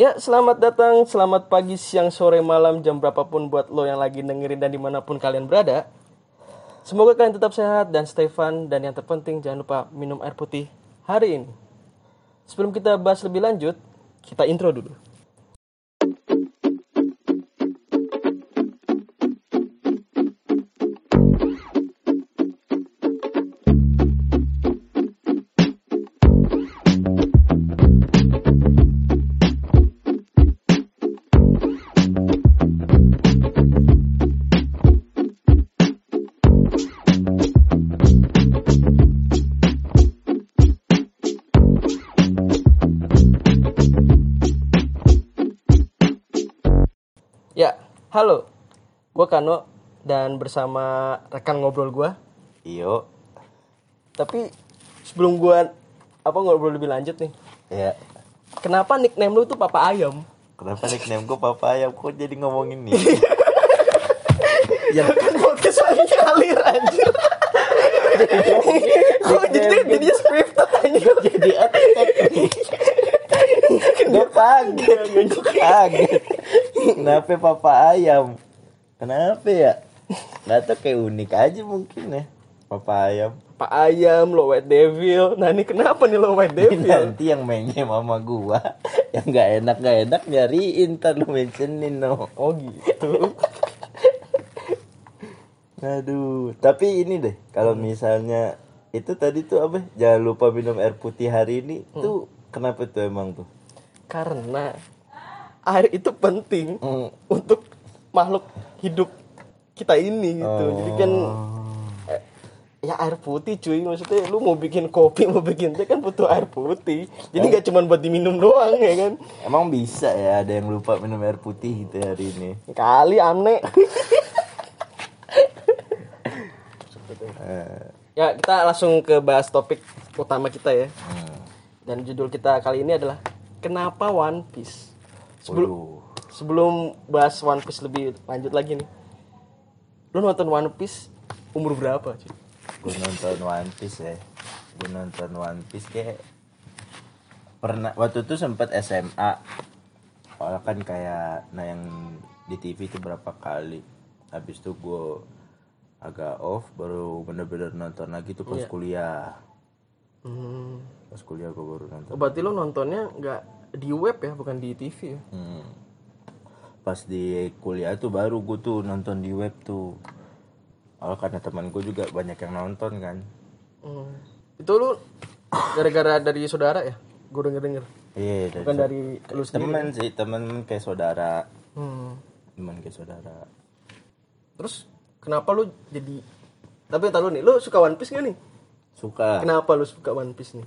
Ya, selamat datang, selamat pagi, siang, sore, malam, jam berapapun buat lo yang lagi dengerin dan di mana pun kalian berada. Semoga kalian tetap sehat dan stay fun dan yang terpenting jangan lupa minum air putih hari ini. Sebelum kita bahas lebih lanjut, kita intro dulu. Kano dan bersama rekan ngobrol gue. Iyo, Tapi sebelum gue apa ngobrol lebih lanjut nih, ya. kenapa nickname lu tuh Papa Ayam? Kenapa nickname gue Papa Ayam kok jadi ngomongin nih? Ya kan podcast lagi ngalir anjir. Kok jadi jadi scripted anjir. jadi. Gue kaget, gue kaget. Kenapa Papa Ayam? Kenapa ya? Gak tau kayak unik aja mungkin ya. Papa Ayam. Pak Ayam, lo White Devil. Nah ini kenapa nih lo White Ini Devil? nanti yang mainnya mama gua yang nggak enak nggak enak nyariin ntar lu mentionin no. Oh gitu. Aduh, tapi ini deh, kalau misalnya itu tadi tuh apa? Jangan lupa minum air putih hari ini. Tuh kenapa tuh emang tuh? Karena air itu penting Hmm. untuk makhluk hidup kita ini gitu. Jadi kan eh, ya air putih cuy maksudnya lu mau bikin kopi mau bikin teh kan butuh air putih. Jadi nggak cuma buat diminum doang ya kan. Emang bisa ya ada yang lupa minum air putih gitu hari ini. Kali aneh. Eh, Ya, kita langsung ke bahas topik utama kita ya. Dan judul kita kali ini adalah Kenapa One Piece? Sebelum. Sebelum bahas One Piece lebih lanjut lagi nih. Lu nonton One Piece umur berapa, cuy? Gue nonton One Piece ya. Gue nonton One Piece kayak pernah waktu itu sempat SMA. Soalnya kan kayak nah yang di TV itu berapa kali. Habis itu gue agak off baru bener-bener nonton lagi tuh pas Iya. kuliah. Hmm. Pas kuliah gue baru nonton. Oh, berarti lu nontonnya nggak di web ya, bukan di TV ya? Hmm. Pas di kuliah tuh baru gue tuh nonton di web tuh. Oh karena teman gue juga banyak yang nonton kan. Hmm. Itu lu gara-gara dari saudara ya? Gue denger-denger. Iya dari Bukan dari lu sendiri. teman sih teman kayak saudara, Hmm. teman kayak saudara. Terus kenapa lu jadi Tapi lu nih, lu suka One Piece gak nih? Suka, Kenapa lu suka One Piece nih?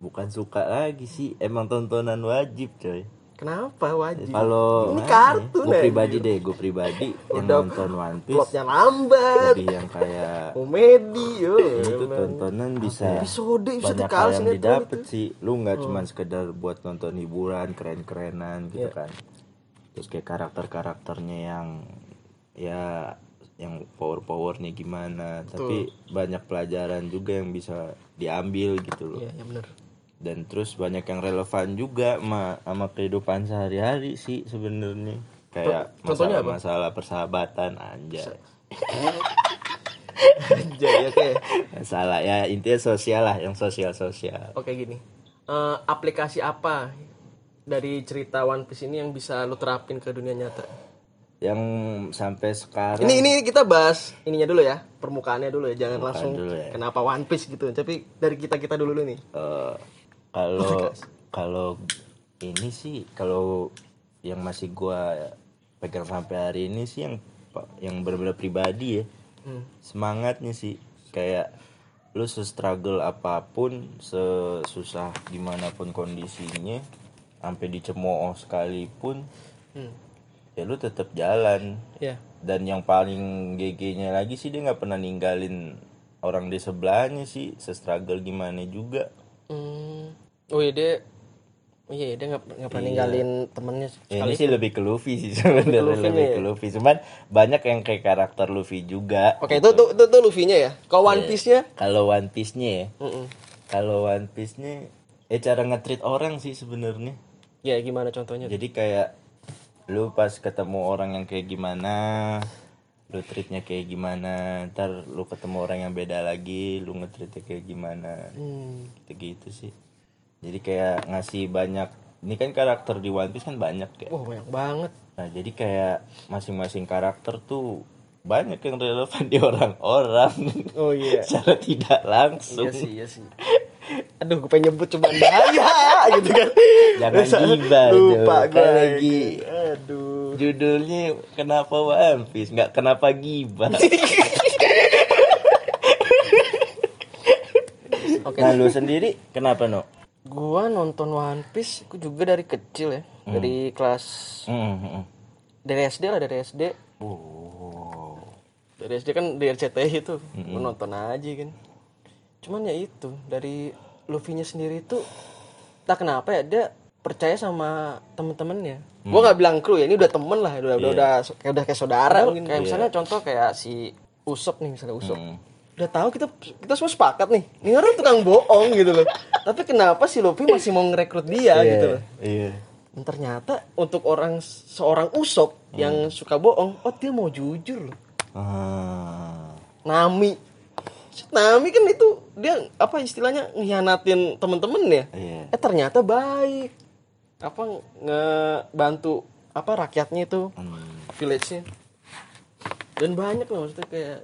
bukan suka lagi sih, emang tontonan wajib coy. Kenapa wajib? Kalau ini kartun gue ya. pribadi deh, gue pribadi yang Udah nonton One Piece Plotnya lambat, lebih yang kayak komedi, yo. itu tontonan bisa Episode bisa banyak hal yang didapat sih lu nggak cuman sekedar buat nonton hiburan keren-kerenan gitu Iya. kan terus kayak karakter-karakternya yang ya yang power-powernya gimana tapi banyak pelajaran juga yang bisa diambil gitu loh Iya, ya bener. Dan terus banyak yang relevan juga sama sama kehidupan sehari-hari sih sebenarnya kayak Contohnya apa? masalah-masalah persahabatan anjay Jadi oke. salah ya intinya sosial lah yang sosial sosial Oke gini. Eh, aplikasi apa dari cerita One Piece ini yang bisa lu terapin ke dunia nyata? yang sampai sekarang Ini ini kita bahas ininya dulu ya, permukaannya dulu ya, jangan Permukaan langsung dulu ya. kenapa One Piece gitu. Tapi dari kita kita dulu nih. eh, kalau kalau ini sih kalau yang masih gua pegang sampai hari ini sih yang yang benar-benar pribadi ya Hmm. semangatnya sih kayak lu se-struggle apa pun sesusah gimana pun kondisinya sampai dicemooh sekalipun Hmm. ya lu tetap jalan Ya. dan yang paling GG-nya lagi sih dia nggak pernah ninggalin orang di sebelahnya sih se-struggle gimana juga. Oh iya dia iya dia nggak nggak pernah ninggalin temennya Ya, sekali. ini sih lebih ke Luffy sih sebenarnya Luffy lebih nih. ke Luffy cuman banyak yang kayak karakter Luffy juga Oke itu tuh itu, tuh Luffy-nya ya. Kalau One Piece-nya? kalau One Piece-nya ya kalau One Piece-nya ya cara nge-treat orang sih sebenarnya Ya gimana contohnya? Jadi kayak lu pas ketemu orang yang kayak gimana, lu treatnya kayak gimana, ntar lu ketemu orang yang beda lagi, lu nge-treatnya kayak gimana, Hmm. gitu-gitu sih. Jadi kayak ngasih banyak, ini kan karakter di One Piece kan banyak ya. Wah banyak banget. Nah jadi kayak masing-masing karakter tuh banyak yang relevan di orang-orang. Oh iya. Secara tidak langsung. Iya sih, iya sih. Aduh, gue pengen nyebut cuma bahaya gitu kan. Jangan Masa- gibah Lupa tuh, gue lagi. Aduh. Judulnya kenapa One Piece, nggak kenapa gibah. Oke. Nah lu sendiri kenapa no? Gua nonton One Piece, gua juga dari kecil ya. Dari kelas Hmm, hmm. dari SD lah, dari SD. Oh. Dari SD kan di RCTI itu. Gua nonton aja kan. Cuman ya itu, dari Luffy-nya sendiri itu tak kenapa ya dia percaya sama temen-temennya. Gua nggak bilang kru ya, ini udah temen lah, udah udah, udah kayak udah kayak saudara mungkin. Kayak misalnya contoh kayak si Usop nih, misalnya Usop. Hmm. Udah tahu kita kita semua sepakat nih. Ini orang tukang bohong gitu loh. Tapi kenapa si Luffy masih mau ngerekrut dia gitu loh. Iya. Dan ternyata untuk orang seorang Usop yang suka bohong, oh dia mau jujur loh. Ah. Nami. Nami kan itu dia apa istilahnya ngianatin temen-temen ya. Iya. Eh ternyata baik. Apa ngebantu apa rakyatnya itu Hmm. village-nya. Dan banyak loh maksudnya kayak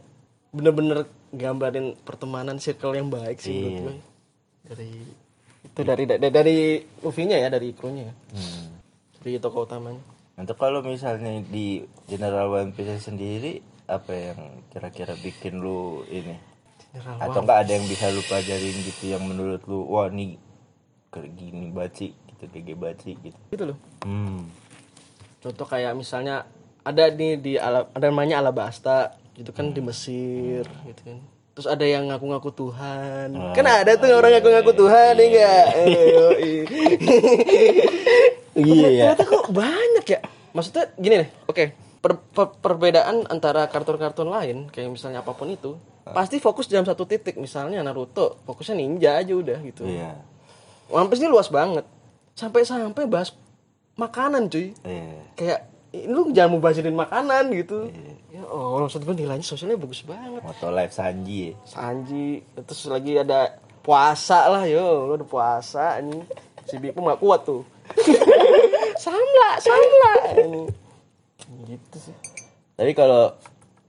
bener-bener gambarin pertemanan circle yang baik sih menurut Iya. gue. Dari itu dari dari, dari movie-nya ya, dari krunya ya. Hmm. Dari tokoh utamanya. Untuk kalau misalnya di General One Piece sendiri apa yang kira-kira bikin lu ini? General Atau enggak ada yang bisa lu pelajarin gitu yang menurut lu wah nih kayak gini baci gitu kayak baci gitu. gitu loh. Hmm. Contoh kayak misalnya ada nih di ala, ada namanya Alabasta gitu kan di Mesir gitu kan. Terus ada yang ngaku-ngaku Tuhan. kan ada tuh orang ngaku-ngaku Tuhan ya enggak? Iya ya. Ternyata kok banyak ya. Maksudnya gini deh. Oke, per- per- perbedaan antara kartun-kartun lain kayak misalnya apa pun itu pasti fokus dalam satu titik misalnya Naruto fokusnya ninja aja udah gitu Iya. One Piece ini luas banget sampai-sampai bahas makanan cuy Iya. kayak lu jangan mau bahasin makanan gitu. Ya oh maksud gue nilainya sosialnya bagus banget. Moto live Sanji. Ya. Sanji terus lagi ada puasa lah yo lu ada puasa ini si Biku gak kuat tuh. Samla samla. Ini gitu sih. Tapi kalau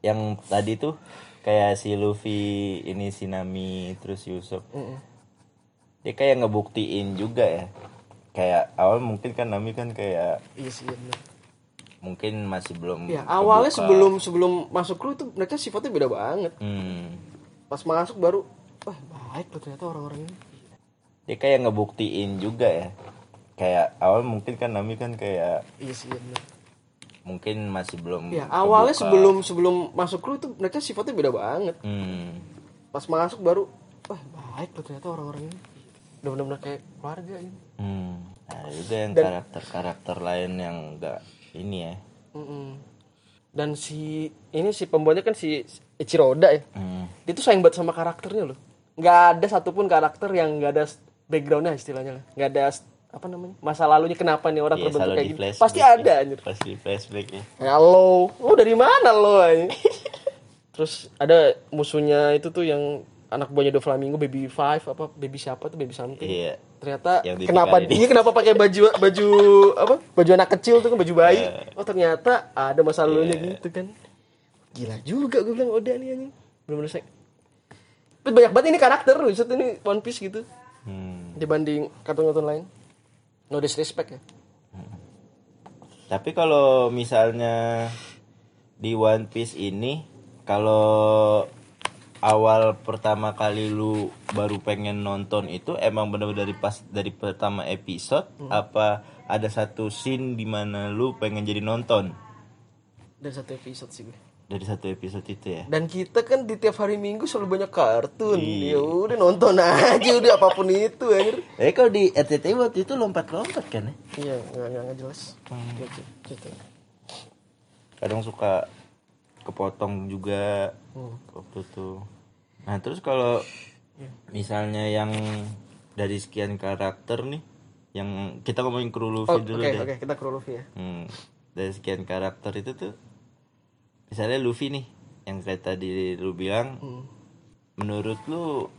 yang tadi tuh kayak si Luffy ini si Nami terus Yusuf dia kayak ngebuktiin juga ya. Kayak awal mungkin kan Nami kan kayak iya sih iya bener. Mungkin masih belum ya awalnya kebuka. sebelum sebelum masuk kru itu mereka sifatnya beda banget hmm. pas masuk baru wah baik loh ternyata orang-orang ini dia kayak ngebuktiin juga ya kayak awal mungkin kan Nami kan kayak iya sih iya bener. mungkin masih belum ya awalnya kebuka. sebelum sebelum masuk kru itu mereka sifatnya beda banget hmm. pas masuk baru wah baik loh ternyata orang-orang ini udah benar-benar kayak keluarga ini Hmm. Nah, juga yang karakter-karakter lain yang enggak ini ya. Mm-mm. dan si ini si pembuatnya kan si Ichiroda ya. Hmm. dia tuh sayang banget sama karakternya loh. Nggak ada satupun karakter yang nggak ada backgroundnya istilahnya lah. Nggak ada apa namanya? Masa lalunya kenapa nih orang Iya, terbentuk kayak gini? flashback pasti ya. ada anjir. Pasti flashback ya. Halo. Lo dari mana lo anjir? terus ada musuhnya itu tuh yang anak buahnya Doflamingo baby five apa baby siapa tuh baby something. Iya. Ternyata Yang kenapa Pikani. dia kenapa pakai baju baju apa baju anak kecil tuh kan baju bayi? Oh ternyata ada masa lalunya gitu kan. Gila juga gue bilang udah nih anjing. Bener-bener saya tapi banyak banget ini karakter Buset ini One Piece gitu. Hmm. dibanding kartun-kartun lain. No disrespect ya. Tapi kalau misalnya di One Piece ini kalau awal pertama kali lu baru pengen nonton itu emang bener-bener dari pas dari pertama episode apa ada satu scene di mana lu pengen jadi nonton dan satu episode sih gue dari satu episode itu ya? dan kita kan di tiap hari minggu selalu banyak kartun ya udah nonton aja udah apa pun itu anjir Eh kalau di RCTI waktu itu lompat-lompat kan ya? iya nggak nggak jelas gitu, gitu. Kadang suka kepotong juga Hmm. Waktu itu. Nah terus kalau Iya. misalnya yang dari sekian karakter nih, yang kita ngomongin kru Oh, Luffy oke dulu oke deh kita ke Luffy ya. Hmm, dari sekian karakter itu tuh misalnya Luffy nih yang kayak tadi lu bilang Hmm. menurut lu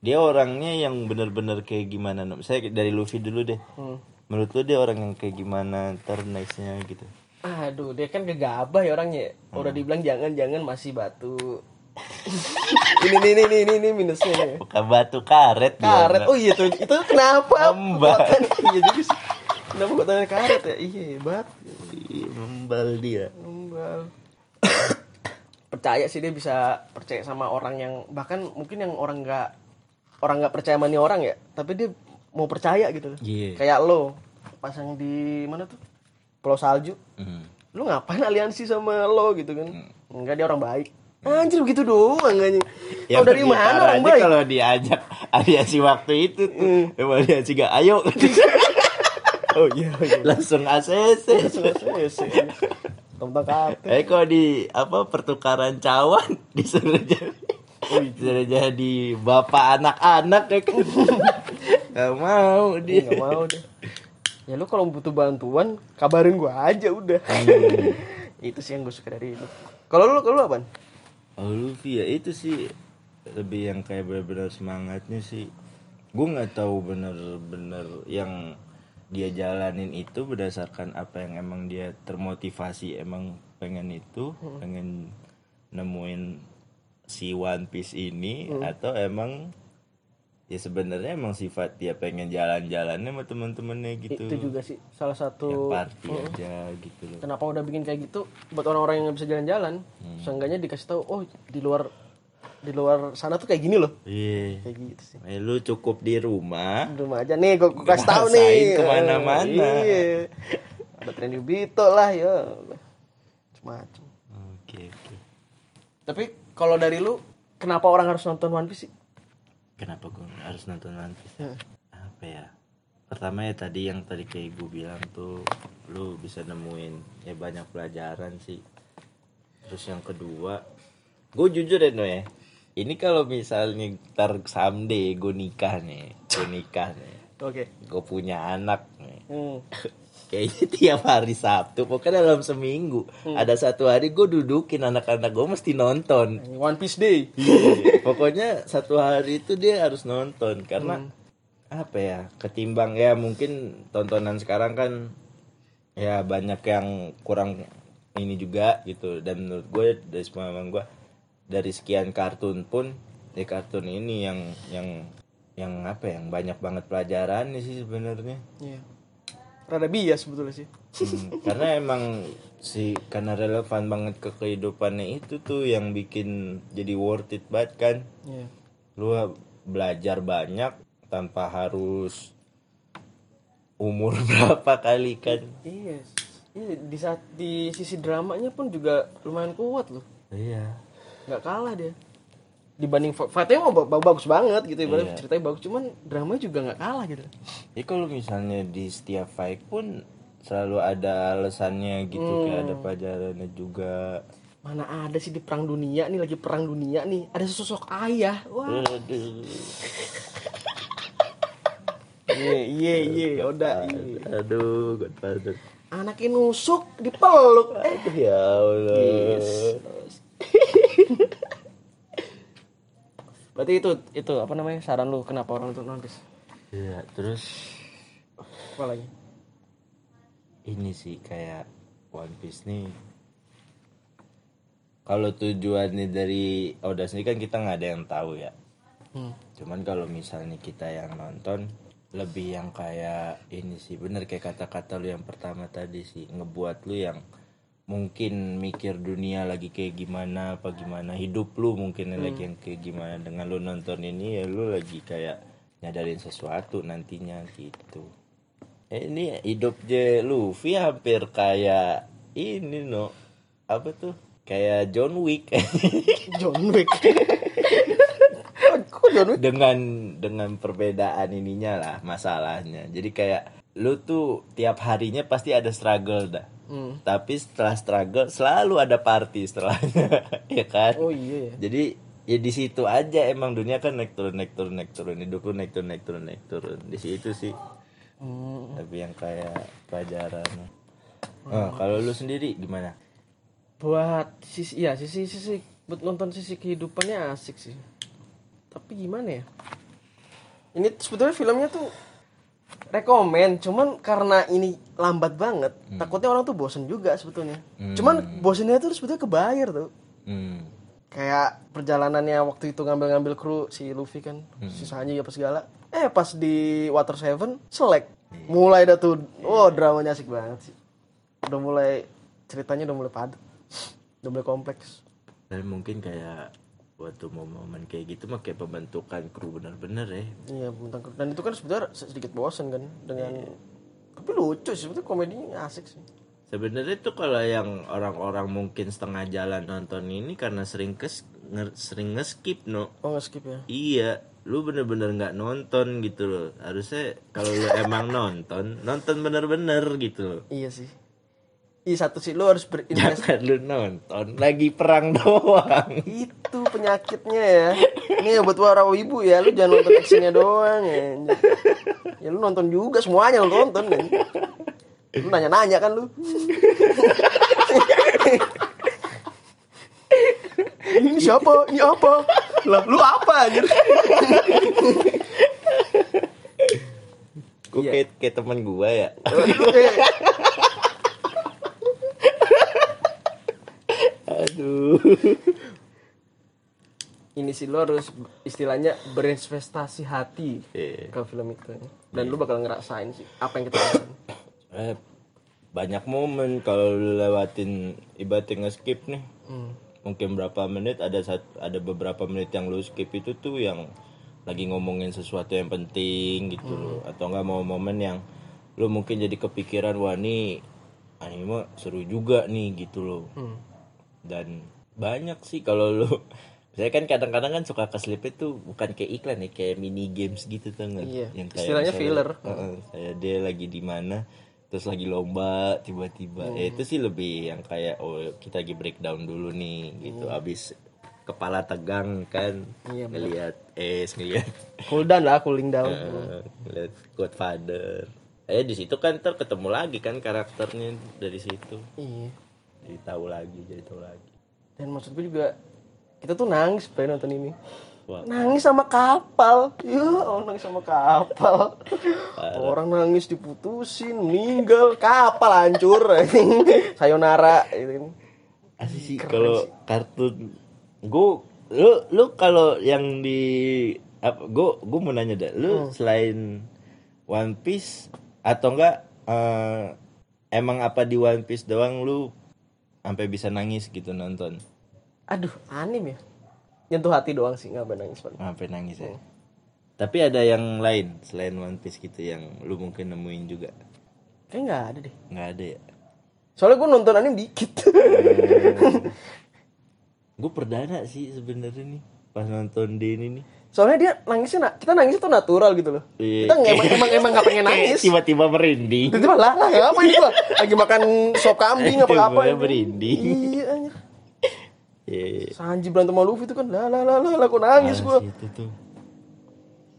dia orangnya yang bener-bener kayak gimana saya dari Luffy dulu deh Hmm. menurut lu dia orang yang kayak gimana ntar nextnya gitu Aduh, dia kan gegabah ya orangnya. Udah dibilang jangan-jangan masih batu. ini nih nih nih ini, ini minusnya. nih. bukan batu karet Karet. Oh iya tuh, itu kenapa? Mbak. Buatan- Iya juga sih. Kenapa kok tanya karet ya? Iya, hebat. Ih, membal dia Tumbal. percaya sih dia bisa percaya sama orang yang bahkan mungkin yang orang nggak orang nggak percaya sama nih orang ya, tapi dia mau percaya gitu. Iya. Kayak lo pasang di mana tuh? Pulau Salju. Hmm. Lu ngapain aliansi sama lo gitu kan? Enggak dia orang baik. Anjir begitu doang anjing. Ya Tau dari pergi mana orang baik? kalau diajak aliansi waktu itu tuh Hmm. emang aliansi gak ayo Oh iya iya. langsung ACC Tentang kata. eh kalau di apa pertukaran cawan disuruh jadi Oh, iya. disuruh jadi bapak anak-anak ya kan gak mau Dia dia nggak mau deh. Ya lu kalau butuh bantuan kabarin gua aja udah. Hmm. itu sih yang gue suka dari lu. Kalau lu kalau lu apa? Oh Luffy ya itu sih lebih yang kayak benar-benar semangatnya sih. Gue nggak tahu bener-bener yang dia jalanin itu berdasarkan apa yang emang dia termotivasi emang pengen itu, pengen nemuin si One Piece ini atau emang ya sebenarnya emang sifat dia pengen jalan-jalannya sama temen-temennya gitu. Itu juga sih salah satu party aja gitu loh. kenapa udah bikin kayak gitu buat orang-orang yang nggak bisa jalan-jalan. Hmm. Seenggaknya dikasih tahu oh di luar di luar sana tuh kayak gini loh. Iya. Kayak gitu sih. Eh, lu cukup di rumah Di rumah aja nih gue kasih tahu nih. ke mana-mana. Iya. Ada tren Bito lah ya. Macam. Oke oke. Tapi kalau dari lu kenapa orang harus nonton One Piece sih? Kenapa gue harus nonton One Piece? Hmm. Apa ya? Pertama ya tadi yang tadi kayak gue bilang tuh lu bisa nemuin ya banyak pelajaran sih. Terus yang kedua, gue jujur ya No ya. Ini kalau misalnya ntar someday gue nikah nih, gue nikah nih, Oke. gue punya anak nih. Hmm. Kayaknya tiap hari Sabtu, pokoknya dalam seminggu. Ada satu hari gue dudukin anak-anak gue mesti nonton. One Piece Day. Pokoknya satu hari itu dia harus nonton. Karena apa ya ketimbang ya mungkin tontonan sekarang kan ya banyak yang kurang ini juga gitu. Dan menurut gue dari semua gue dari sekian kartun pun ya kartun ini yang yang yang apa ya, yang banyak banget pelajaran sih sebenarnya. Iya. Rada bias sebetulnya sih. Hmm, karena emang si karena relevan banget ke kehidupannya itu tuh yang bikin jadi worth it banget kan Iya. lu belajar banyak tanpa harus umur berapa kali kan Iya. Iya di saat di sisi dramanya pun juga lumayan kuat loh. iya Nggak kalah dia. Dibanding fightnya mah ba- bagus banget gitu ibaratnya Iya. ceritanya bagus cuman dramanya juga nggak kalah gitu. ya kalau misalnya di setiap fight pun selalu ada alasannya gitu kayak ada pelajarannya juga Mana ada sih di perang dunia nih lagi perang dunia nih ada sosok ayah. Wah. Iya iya iya udah. aduh godfather Anaknya nusuk dipeluk. Eh. ya allah Berarti itu itu apa namanya saran lu kenapa orang nonton One Piece? Iya, terus Apa lagi? ini sih kayak One Piece nih kalau tujuannya dari Oda sendiri kan kita nggak ada yang tahu ya Hmm. cuman kalau misalnya kita yang nonton lebih yang kayak ini sih bener kayak kata-kata lu yang pertama tadi sih ngebuat lu yang mungkin mikir dunia lagi kayak gimana apa gimana hidup lu mungkin lagi yang kayak gimana. Dengan lu nonton ini ya lu lagi kayak nyadarin sesuatu nantinya gitu. Eh, ini hidupnya Luffy hampir kayak ini no. Apa tuh? Kayak John Wick. John Wick. Kok John Wick? dengan dengan perbedaan ininya lah masalahnya. Jadi kayak lu tuh tiap harinya pasti ada struggle dah Hmm. tapi setelah struggle selalu ada party setelahnya ya kan? Oh iya ya. jadi ya di situ aja emang dunia kan naik turun naik turun naik turun. Hidup lu naik turun naik turun naik turun. Di situ sih. Hmm. tapi yang kayak pelajaran. Nah, kalau lu sendiri gimana? Buat sisi ya sisi sisi buat nonton sisi kehidupannya asik sih. Tapi gimana ya? Ini sebetulnya filmnya tuh rekomen cuman karena ini lambat banget takutnya orang tuh bosen juga sebetulnya. Cuman bosennya tuh sebetulnya kebayar tuh. Hmm. kayak perjalanannya waktu itu ngambil-ngambil kru si Luffy kan sisanya apa segala. Eh pas di Water Seven selek. Mulai dah tuh oh dramanya asik banget sih. Udah mulai ceritanya udah mulai padat. Udah mulai kompleks. Dan mungkin kayak waktu momen kayak gitu mah kayak pembentukan kru bener-bener ya. Iya tentang kru. dan itu kan sebetulnya sedikit bosen kan dengan tapi lucu sih sebetulnya komedinya asik sih. Sebenarnya tuh kalau yang orang-orang mungkin setengah jalan nonton ini karena sering kes nge- sering nge-skip no. Oh nggak skip ya? Iya lu bener-bener nggak nonton gitu loh. Harusnya kalau lu emang nonton nonton bener-bener gitu loh. Iya sih Iya satu sih lu harus berinvestasi jangan lu nonton. Lagi perang doang. Itu penyakitnya ya. Ini ya buat para ibu ya lu jangan nonton actionnya doang ya. Ya lu nonton juga semuanya lu nonton kan lu nanya-nanya kan lu. Ini siapa? Ini apa? Lah lu apa anjir? Gue Iya. kayak, kayak teman gua ya Lu kayak- aduh ini sih lu harus istilahnya berinvestasi hati Iya. ke film itu dan lu bakal ngerasain sih apa yang kita rasain. Eh, banyak momen kalau lewatin ibaratnya nge-skip nih. Hmm. mungkin berapa menit ada sat- ada beberapa menit yang lu skip itu tuh yang lagi ngomongin sesuatu yang penting gitu loh. Atau enggak mau momen yang lu mungkin jadi kepikiran wah nih anime seru juga nih gitu loh. Hmm. dan banyak sih kalau lu. Saya kan kadang-kadang kan suka keslip itu bukan kayak iklan ya kayak mini games gitu tuh nggak? Iya, yang istilahnya misalnya, filler. Heeh, saya dia lagi di mana terus lagi lomba tiba-tiba. Hmm. ya itu sih lebih yang kayak oh kita lagi breakdown dulu nih gitu. Abis kepala tegang kan Hmm. Iya, ngelihat es ngelihat cool down lah cooling down. Eh, ngelihat Godfather. Eh di situ kan ntar ketemu lagi kan karakternya dari situ. Iya. Jadi tahu lagi jadi tahu lagi dan maksud gue juga kita tuh nangis pengen nonton ini. Wah. nangis sama kapal. Ya oh nangis sama kapal. Orang nangis diputusin meninggal kapal hancur sayonara gitu kan. Asli sih kalau kartun gue lu lu kalau yang di apa gue gue mau nanya dah lu selain One Piece atau enggak eh, emang apa di One Piece doang lu sampai bisa nangis gitu nonton aduh anim ya? Nyentuh hati doang sih nggak nangis Pak. sampai nangis ya. Tapi ada yang lain selain One Piece gitu yang lu mungkin nemuin juga. Kayak nggak ada deh. Nggak ada ya? Soalnya gue nonton anim dikit. Gue perdana sih sebenarnya nih pas nonton di ini nih. Soalnya dia nangisnya na- kita nangisnya tuh natural gitu loh. Iya. kita nggak- emang emang emang nggak pengen nangis. Tiba-tiba merinding. Tiba-tiba lah lah apa ini gua lagi makan sop kambing apa apa Tiba-tiba merinding. Iya. Sanji berantem sama Luffy itu kan lah lah lah lah lah, kok nangis Ah, gua situ tuh.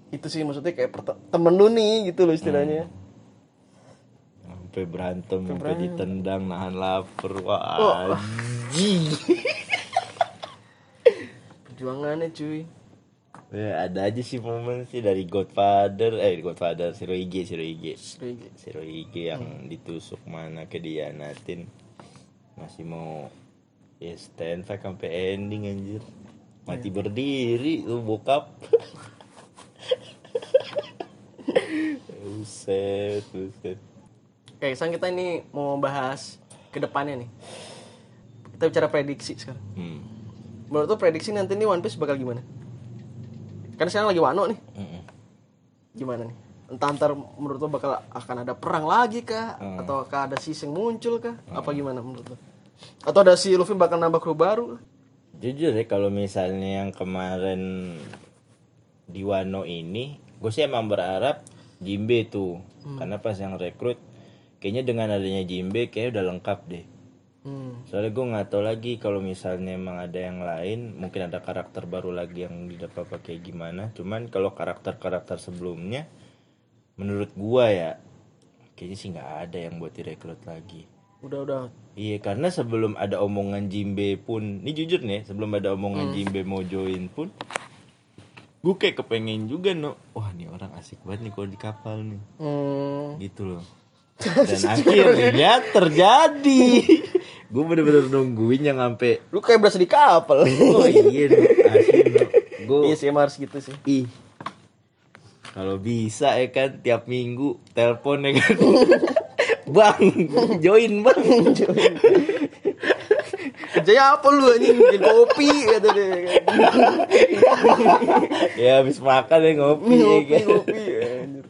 itu sih maksudnya kayak temen lu nih gitu loh istilahnya Sampai berantem, sampai berantem. ditendang, nahan lapar. Wah, Oh. perjuangannya cuy Ya, ada aja sih momen sih dari Godfather, eh Godfather, Shirohige, Shirohige. Shirohige yang ditusuk mana ke dia natin masih mau ya stand fight sampai ending anjir. Mati berdiri lu bokap. Buset buset. Oke sekarang kita ini mau bahas ke depannya nih. Kita bicara prediksi sekarang. Hmm. menurut lu prediksi nanti nih One Piece bakal gimana? Kan sekarang lagi wano nih. Mm-mm. gimana nih? Entah ntar menurut lo bakal akan ada perang lagi kah? Hmm. atau akan ada si yang muncul kah? Apa gimana menurut lo atau ada si Luffy bakal nambah kru baru? Jujur ya kalau misalnya yang kemarin di Wano ini gue sih emang berharap Jimbe tuh. Karena pas yang rekrut kayaknya dengan adanya Jimbe kayak udah lengkap deh. Hmm. soalnya gue nggak tahu lagi kalau misalnya emang ada yang lain mungkin ada karakter baru lagi yang didapat pakai gimana. Cuman kalau karakter karakter sebelumnya menurut gua ya kayaknya sih nggak ada yang buat direkrut lagi Udah udah. Iya karena sebelum ada omongan Jimbe pun, ini jujur nih, sebelum ada omongan Jimbe mau join pun, gue kayak kepengen juga no, wah nih orang asik banget nih kalau di kapal nih, Hmm. gitu loh. Dan akhirnya terjadi, gue bener-bener nungguin yang sampai, Lu kayak berasa di kapal. oh iya no, asli no, gue, iya sih harus gitu sih. ih, kalau bisa ya kan tiap minggu telepon ya kan, bang, join bang, Kerjanya apa lu anjing? Bikin kopi kata dia. ya habis makan ya ngopi, ya Kopi kan. kopi. anjir.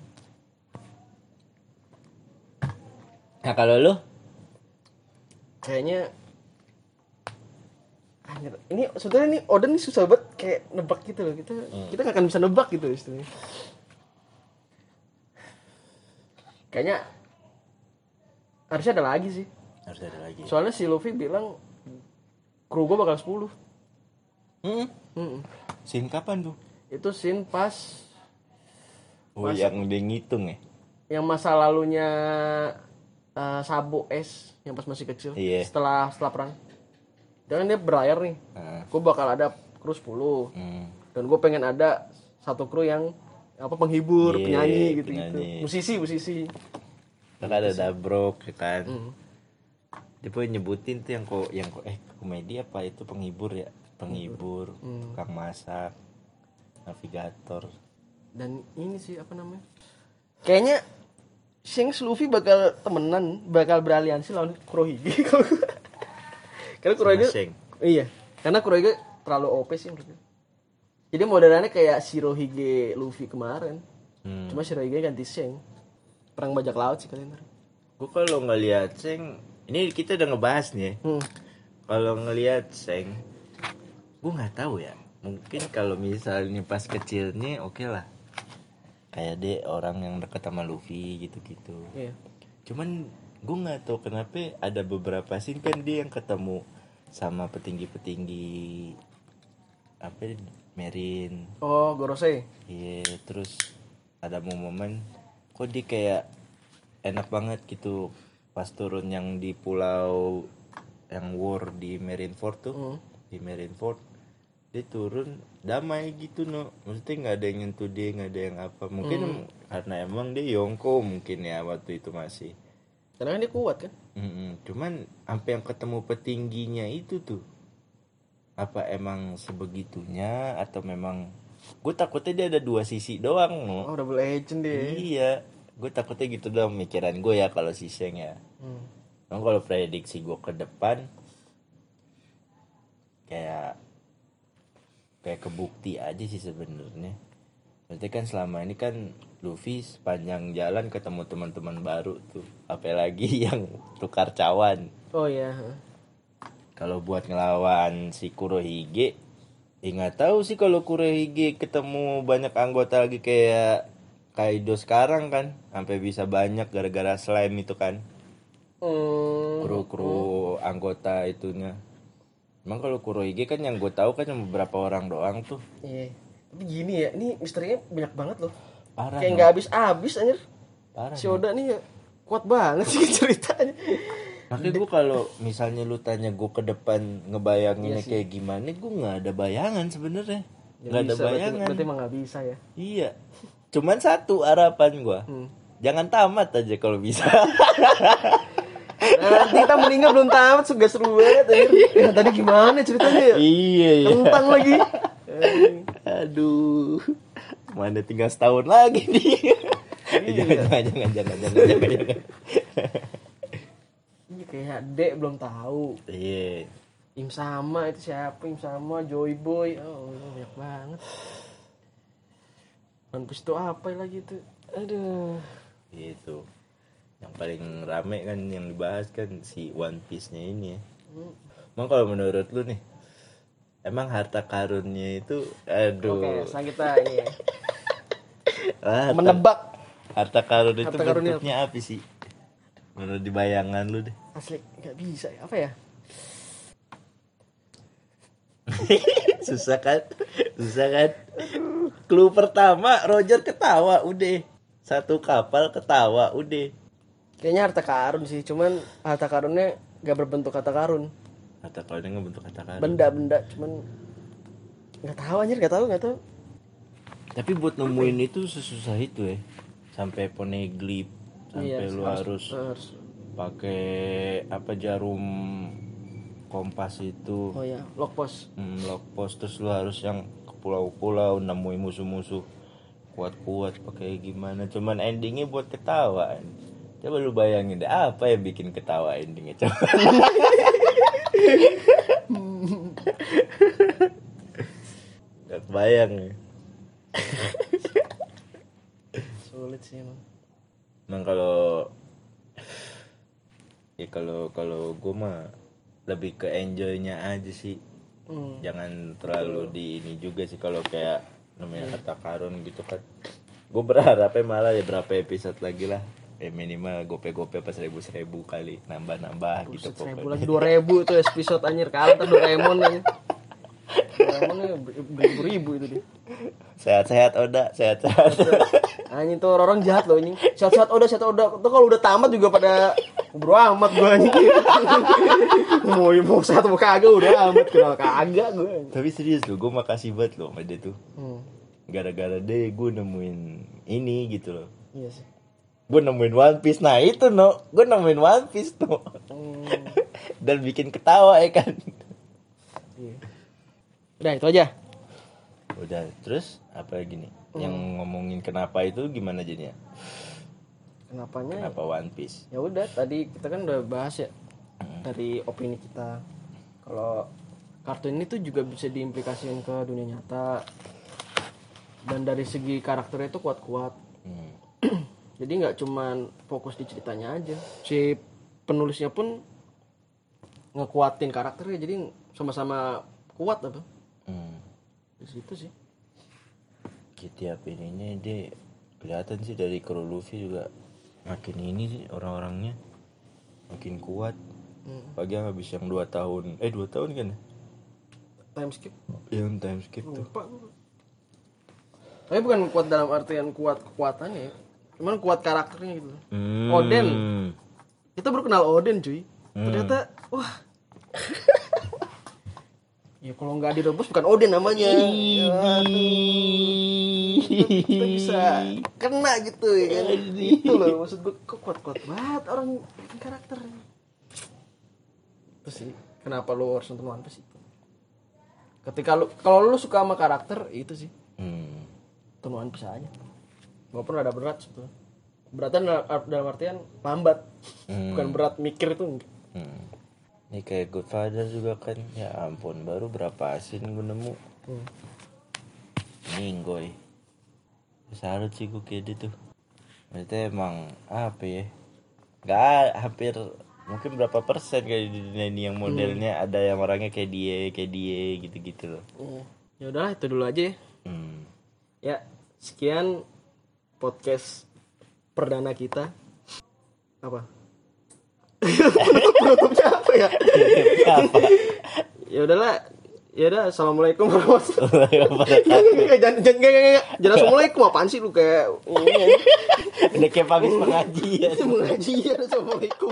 Nah kalau lu Kayaknya Anjir, ini sebetulnya ini Oden nih susah banget kayak nebak gitu loh. Kita kita gak akan bisa nebak gitu istilahnya. Kayaknya harusnya ada lagi sih. harus ada lagi. Soalnya si Luffy bilang kru gue bakal 10. Hmm. Mm-mm. Sin kapan tuh? Itu scene pas Oh yang dia ngitung ya? yang masa lalunya eh, Sabo S yang pas masih kecil. Iya. Setelah setelah perang. Dan dia berlayar nih. Nah, Gue bakal ada kru 10. hmm. Dan gue pengen ada satu kru yang apa penghibur, Iya, penyanyi gitu-gitu. penyanyi. Musisi, musisi. Kan ada Dabrok ya kan. Mm. Dia pun nyebutin tuh yang kok yang kok eh komedi apa itu penghibur ya? Penghibur, Hmm. tukang masak, navigator. Dan ini sih apa namanya? Kayaknya Shanks Luffy bakal temenan, bakal beraliansi lawan Kurohige. Karena Kurohige. Iya, karena Kurohige terlalu OP sih menurut gue. Jadi modelannya kayak Shirohige Luffy kemarin. Hmm. Cuma Shirohige ganti Sheng. Perang bajak laut sih kalian. Gue kalau ngelihat Seng, ini kita udah ngebahas nih. ya. Hmm. Kalau ngelihat Seng, gue nggak tahu ya. Mungkin kalau misalnya pas kecilnya oke lah. Kayak dia orang yang deket sama Luffy gitu-gitu. Iya. Cuman gue nggak tahu kenapa ada beberapa scene kan dia yang ketemu sama petinggi-petinggi apa ya, Merin. Oh, Gorosei. Iya, terus ada momen kok dia kayak enak banget gitu pas turun yang di pulau yang war di Marineford tuh Hmm. di Marineford dia turun damai gitu no maksudnya nggak ada yang nyentuh dia nggak ada yang apa mungkin karena emang dia Yongko mungkin ya waktu itu masih Karena kan dia kuat kan? Mm-mm. cuman sampai yang ketemu petingginya itu tuh apa emang sebegitunya atau memang gue takutnya dia ada dua sisi doang no Oh, double agent dia. Iya, gue takutnya gitu dong mikiran gue ya kalau si Sheng ya. Hmm. Kalau prediksi gue ke depan kayak kayak kebukti aja sih sebenarnya. Berarti kan selama ini kan Luffy sepanjang jalan ketemu teman-teman baru tuh, apalagi yang tukar cawan. Oh iya. Kalau buat ngelawan si Kurohige, ya nggak tahu sih kalau Kurohige ketemu banyak anggota lagi kayak Kaido sekarang kan, sampai bisa banyak gara-gara slime itu kan, Hmm. kru-kru anggota itunya. Emang kalau Kurohige kan yang gue tahu kan cuma beberapa orang doang tuh. Iya. Tapi gini ya, ini misterinya banyak banget loh. Parah. Kayak nggak habis-habis anjir. Parah. Si Oda nih ya kuat banget sih ceritanya. Makanya gue kalau misalnya lu tanya gue ke depan ngebayanginnya Iya kayak gimana, gue nggak ada bayangan sebenarnya. Nggak ada bisa, berarti- bayangan. Berarti emang nggak bisa ya. Iya. Cuman satu harapan gua. Hmm. Jangan tamat aja kalau bisa. Nah, nanti kita meninggal belum tamat sudah seru banget. Ya, tadi gimana ceritanya ya? iya ya. Tentang lagi. Aduh. Mana tinggal setahun lagi nih. Iya. jangan, jangan, jangan, jangan, jangan, jangan. Iya kayak Dek belum tahu. Iya. Im sama itu siapa? Im sama Joy Boy. Oh, banyak banget. One Piece itu apa lagi itu? Aduh. Itu. Yang paling rame kan yang dibahas kan si One Piece-nya ini ya. Emang kalau menurut lu nih, emang harta karunnya itu, aduh, Oke, sekarang kita ini ya. Ah, menebak harta karun itu Harta bentuknya apa sih? Menurut di bayangan lu deh. Asli nggak bisa ya. apa ya? susah kan susah kan clue pertama Roger ketawa udah satu kapal ketawa udah Kayaknya harta karun sih, cuman harta karunnya gak berbentuk harta karun. kata kalau dia bentuk kata karun Benda-benda cuman nggak tahu anjir, nggak tahu, nggak tahu. tapi buat nemuin itu sesusah itu ya sampai poneglip sampai Iya, lu harus Harus. Pakai apa jarum kompas itu. Oh ya, lock post. hmm, lock post. Terus lu harus yang ke pulau-pulau nemuin musuh-musuh. Kuat-kuat pakai gimana. Cuman endingnya buat ketawa coba lu bayangin deh apa yang bikin ketawa endingnya? Coba. Gak bayang ya Sulit sih emang. Emang kalau ya kalau kalau gue mah lebih ke enjoynya aja sih. Hmm. Jangan terlalu di ini juga sih kalau kayak namanya kata karun gitu kan. Gue berharapnya malah ya berapa episode lagi lah. Ya minimal gope-gope pas seribu-seribu kali nambah-nambah gitu Buset, seribu pokoknya. lagi dua ribu tuh episode anjir kalah ntar Doraemon anjir. Doraemonnya beribu ribu itu dia. Sehat-sehat Oda, sehat-sehat. Anjing tuh orang-orang jahat loh anjing. Sehat-sehat udah sehat udah. Tuh kalau udah tamat juga pada bro amat gue anjing. mau mau sehat mau kagak udah amat kenal kagak gue. Tapi serius loh, gue makasih banget loh sama dia tuh. Hmm. Gara-gara deh gue nemuin ini gitu loh. Iya sih. gue nemuin One Piece nah itu no gue nemuin One Piece no Hmm. dan bikin ketawa ya kan Iya. Udah itu aja. udah terus apa lagi nih yang ngomongin kenapa itu gimana jadinya Kenapanya? kenapa One Piece Ya udah tadi kita kan udah bahas ya dari opini kita. Kalau kartun ini tuh juga bisa diimplikasikan ke dunia nyata. Dan dari segi karakternya itu kuat-kuat. Hmm. Jadi nggak cuman fokus di ceritanya aja. Si penulisnya pun ngekuatin karakternya jadi sama-sama kuat apa Hmm. di situ sih. Tiap ininya dia kelihatan sih dari kru Luffy juga makin ini sih orang-orangnya makin kuat Hmm. pagi yang habis yang dua tahun eh dua tahun kan ya? Time skip yang time skip tuh lupa. Tapi bukan kuat dalam artian kuat kekuatannya ya. Cuman kuat karakternya gitu. Hmm. Oden. Kita baru kenal Oden cuy. Ternyata wah. ya kalau nggak direbus bukan Oden namanya. Ya, kita bisa kena gitu ya kan. Itu loh maksud gue kok kuat-kuat banget orang karakter. Terus sih kenapa lo harus nonton One Piece itu? Ketika lu kalau lu suka sama karakter itu sih Hmm. nonton One Piece aja. Gak pernah ada berat sebetulnya. Beratan dalam, artian lambat. Hmm. Bukan berat mikir itu enggak. Hmm. Ini kayak Godfather juga kan Ya ampun baru berapa asin gue nemu Hmm. Minggoy Salut sih gue kayak dia tuh Maksudnya emang apa ya Gak hampir Mungkin berapa persen kayak di dunia ini yang modelnya Ada yang orangnya kayak dia Kayak dia gitu-gitu loh Hmm. Ya udahlah itu dulu aja ya. hmm. Ya, sekian podcast perdana kita. Apa? Penutupnya apa ya? Ya udahlah. Ya udah, assalamualaikum. Warahmatullahi Wabarakatuh. Jangan jangan jangan assalamualaikum. Apaan sih lu kayak ini? Udah kayak pabis pengajian. Mengaji ya assalamualaikum.